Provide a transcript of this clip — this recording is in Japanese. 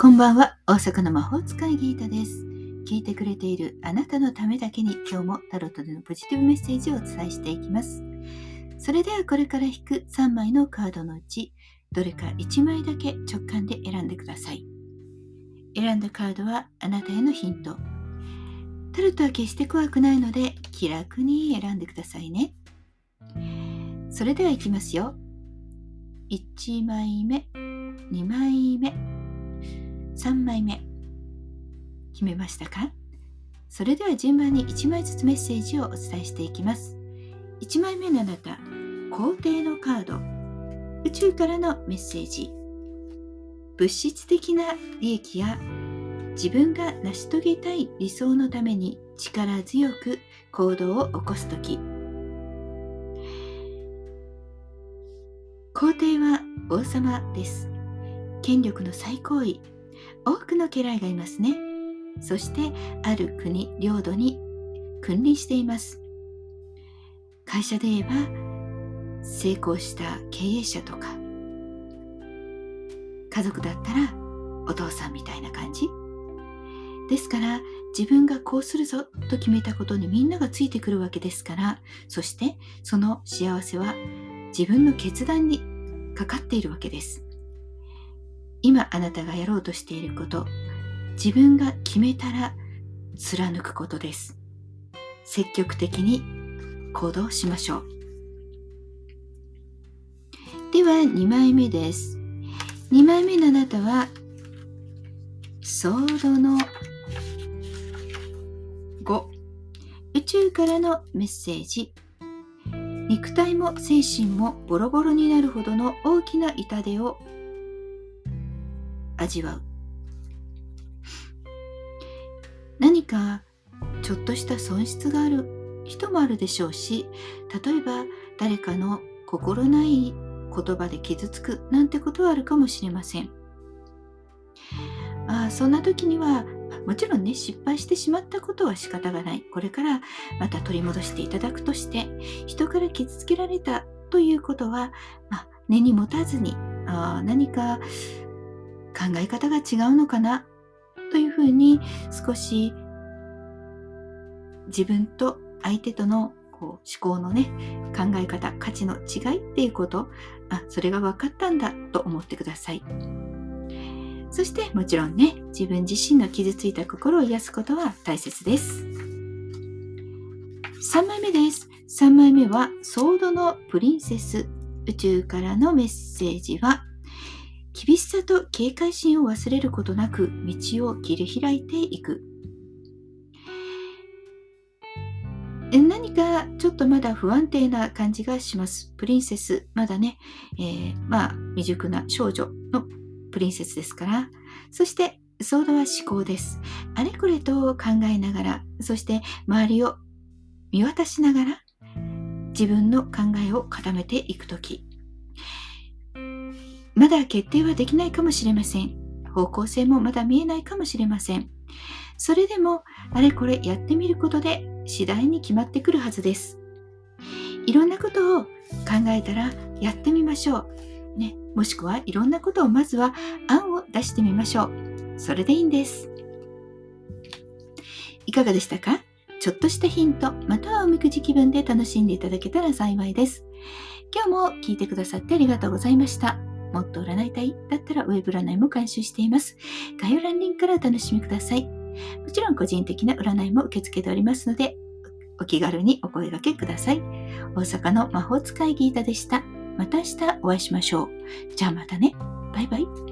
こんばんは、大阪の魔法使いギータです。聞いてくれているあなたのためだけに今日もタロットでのポジティブメッセージをお伝えしていきます。それではこれから引く3枚のカードのうち、どれか1枚だけ直感で選んでください。選んだカードはあなたへのヒント。タロットは決して怖くないので気楽に選んでくださいね。それではいきますよ。1枚目、2枚目。3枚目。決めましたか？それでは順番に1枚ずつメッセージをお伝えしていきます。1枚目のあなた皇帝のカード。宇宙からのメッセージ。物質的な利益や自分が成し遂げたい理想のために力強く行動を起こす時。皇帝は王様です。権力の最高位。多くの家来がいますね。そしてある国、領土に君臨しています。会社で言えば成功した経営者とか家族だったらお父さんみたいな感じですから自分がこうするぞと決めたことにみんながついてくるわけですからそしてその幸せは自分の決断にかかっているわけです今あなたがやろうとしていること自分が決めたら貫くことです。積極的に行動しましょう。では2枚目です。2枚目のあなたはソードの5宇宙からのメッセージ。肉体も精神もボロボロになるほどの大きな痛手を味わう。何かちょっとした損失がある。人もあるでしょうし例えば誰かの心ない言葉で傷つく。なんてことはあるかもしれません。あそんな時にはもちろんね失敗してしまったことは仕方がない。これからまた取り戻していただくとして人から傷つけられたということは、まあ、根に持たずにあ何か考え方が違うのかな？というふうに少し自分と相手とのこう思考のね考え方価値の違いっていうことあそれが分かったんだと思ってください。そしてもちろんね自分自身の傷ついた心を癒すことは大切です。3枚目です。3枚目はソードのプリンセス。宇宙からのメッセージは厳しさと警戒心を忘れることなく道を切り開いていく何かちょっとまだ不安定な感じがします。プリンセス、まだね、えー、まあ未熟な少女のプリンセスですから。そして、ソードは思考です。あれこれと考えながら、そして周りを見渡しながら、自分の考えを固めていくとき、まだ決定はできないかもしれません。方向性もまだ見えないかもしれません。それでも、あれこれやってみることで次第に決まってくるはずです。いろんなことを考えたらやってみましょう。ね、もしくはいろんなことをまずは案を出してみましょう。それでいいんです。いかがでしたか？ちょっとしたヒント、またはおみくじ気分で楽しんでいただけたら幸いです。今日も聞いてくださってありがとうございました。もっと占いたい？だったらウェブ占いも監修しています。概要欄リンクからお楽しみください。もちろん個人的な占いも受け付けておりますので、お気軽にお声掛けください。大阪の魔法使いギータでした。また明日お会いしましょう。じゃあまたね。バイバイ。